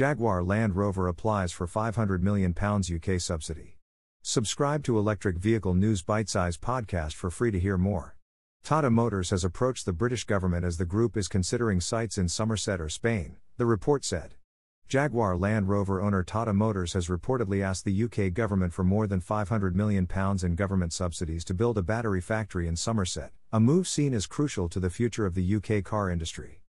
Jaguar Land Rover applies for £500 million UK subsidy. Subscribe to Electric Vehicle News Bite Size podcast for free to hear more. Tata Motors has approached the British government as the group is considering sites in Somerset or Spain, the report said. Jaguar Land Rover owner Tata Motors has reportedly asked the UK government for more than £500 million in government subsidies to build a battery factory in Somerset, a move seen as crucial to the future of the UK car industry.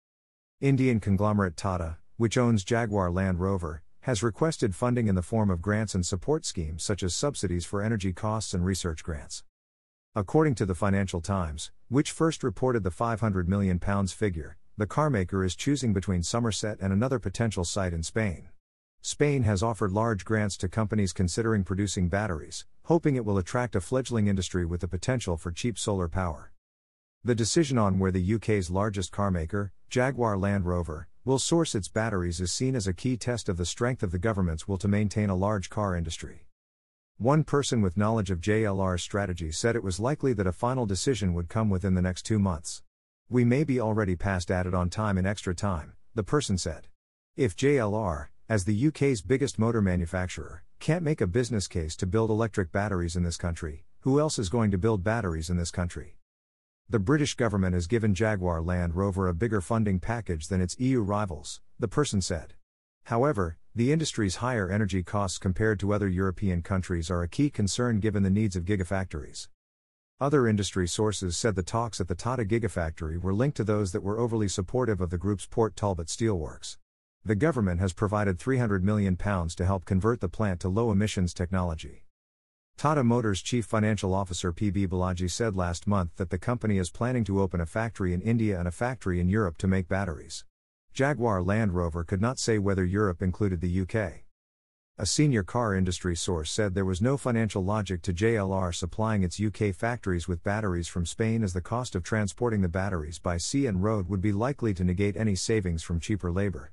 Indian conglomerate Tata, which owns Jaguar Land Rover, has requested funding in the form of grants and support schemes such as subsidies for energy costs and research grants. According to the Financial Times, which first reported the £500 million figure, the carmaker is choosing between Somerset and another potential site in Spain. Spain has offered large grants to companies considering producing batteries, hoping it will attract a fledgling industry with the potential for cheap solar power. The decision on where the UK's largest carmaker, Jaguar Land Rover, will source its batteries is seen as a key test of the strength of the government's will to maintain a large car industry. One person with knowledge of JLR's strategy said it was likely that a final decision would come within the next two months. We may be already past added on time and extra time, the person said. If JLR, as the UK's biggest motor manufacturer, can't make a business case to build electric batteries in this country, who else is going to build batteries in this country? The British government has given Jaguar Land Rover a bigger funding package than its EU rivals, the person said. However, the industry's higher energy costs compared to other European countries are a key concern given the needs of gigafactories. Other industry sources said the talks at the Tata Gigafactory were linked to those that were overly supportive of the group's Port Talbot Steelworks. The government has provided £300 million to help convert the plant to low emissions technology. Tata Motors chief financial officer PB Balaji said last month that the company is planning to open a factory in India and a factory in Europe to make batteries. Jaguar Land Rover could not say whether Europe included the UK. A senior car industry source said there was no financial logic to JLR supplying its UK factories with batteries from Spain as the cost of transporting the batteries by sea and road would be likely to negate any savings from cheaper labor.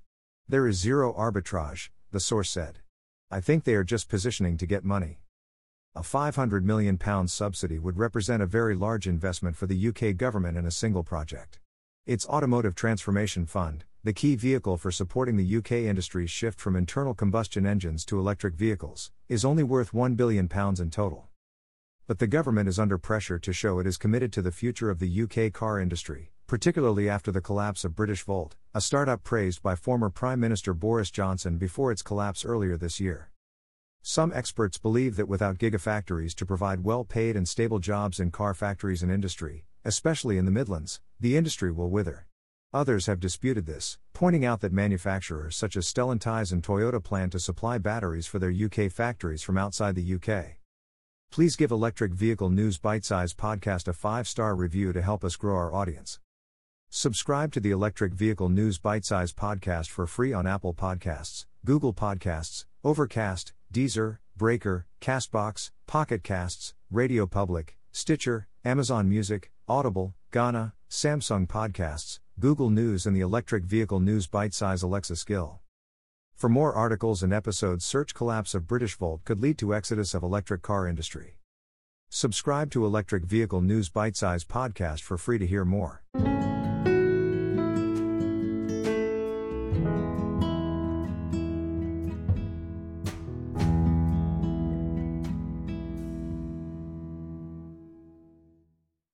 There is zero arbitrage, the source said. I think they are just positioning to get money. A £500 million subsidy would represent a very large investment for the UK government in a single project. Its Automotive Transformation Fund, the key vehicle for supporting the UK industry's shift from internal combustion engines to electric vehicles, is only worth £1 billion in total. But the government is under pressure to show it is committed to the future of the UK car industry, particularly after the collapse of Britishvolt, a startup praised by former Prime Minister Boris Johnson before its collapse earlier this year. Some experts believe that without gigafactories to provide well paid and stable jobs in car factories and industry, especially in the Midlands, the industry will wither. Others have disputed this, pointing out that manufacturers such as Stellantis and Toyota plan to supply batteries for their UK factories from outside the UK. Please give Electric Vehicle News Bite Size Podcast a 5 star review to help us grow our audience. Subscribe to the Electric Vehicle News Bite Size Podcast for free on Apple Podcasts, Google Podcasts, Overcast, Deezer, Breaker, Castbox, Pocket Casts, Radio Public, Stitcher, Amazon Music, Audible, Gaana, Samsung Podcasts, Google News, and the Electric Vehicle News Bite Size Alexa skill. For more articles and episodes, search Collapse of British Volt could lead to exodus of electric car industry. Subscribe to Electric Vehicle News Bite Size podcast for free to hear more.